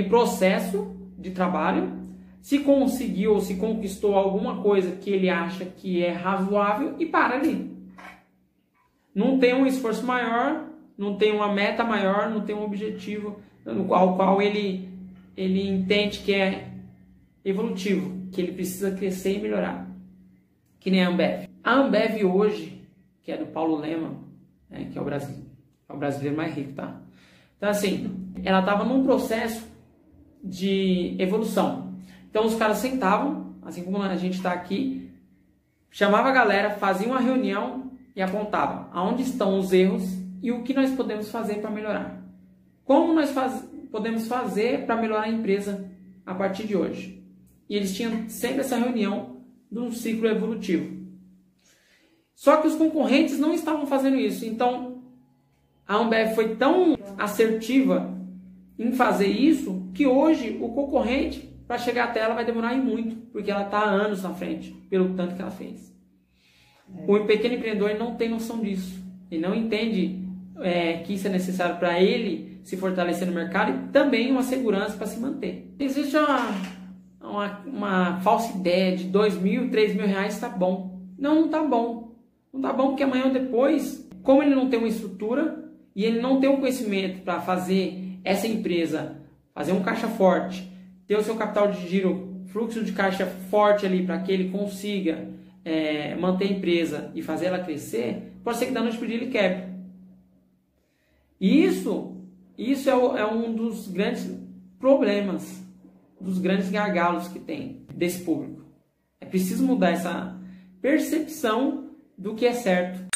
processo de trabalho, se conseguiu ou se conquistou alguma coisa que ele acha que é razoável e para ali. Não tem um esforço maior, não tem uma meta maior, não tem um objetivo no qual, qual ele, ele entende que é evolutivo, que ele precisa crescer e melhorar. Que nem a Ambev. A Ambev hoje, que é do Paulo Lema, né, que é o, Brasil, é o brasileiro mais rico, tá? Então, assim, ela estava num processo de evolução. Então, os caras sentavam, assim como a gente está aqui, chamava a galera, fazia uma reunião e apontava aonde estão os erros e o que nós podemos fazer para melhorar. Como nós faz, podemos fazer para melhorar a empresa a partir de hoje. E eles tinham sempre essa reunião de um ciclo evolutivo. Só que os concorrentes não estavam fazendo isso. Então, a Ambev foi tão assertiva em fazer isso que hoje o concorrente, para chegar até ela, vai demorar muito, porque ela está anos na frente, pelo tanto que ela fez. É. O pequeno empreendedor não tem noção disso. Ele não entende é, que isso é necessário para ele se fortalecer no mercado e também uma segurança para se manter. Existe uma, uma, uma, falsa ideia de dois mil, três mil reais está bom. Não, não está bom. Não está bom porque amanhã ou depois, como ele não tem uma estrutura e ele não tem um conhecimento para fazer essa empresa fazer um caixa forte, ter o seu capital de giro, fluxo de caixa forte ali para que ele consiga é, manter a empresa e fazer ela crescer, pode ser que da noite para ele quebre. E isso, isso é, o, é um dos grandes problemas, dos grandes gargalos que tem desse público. É preciso mudar essa percepção do que é certo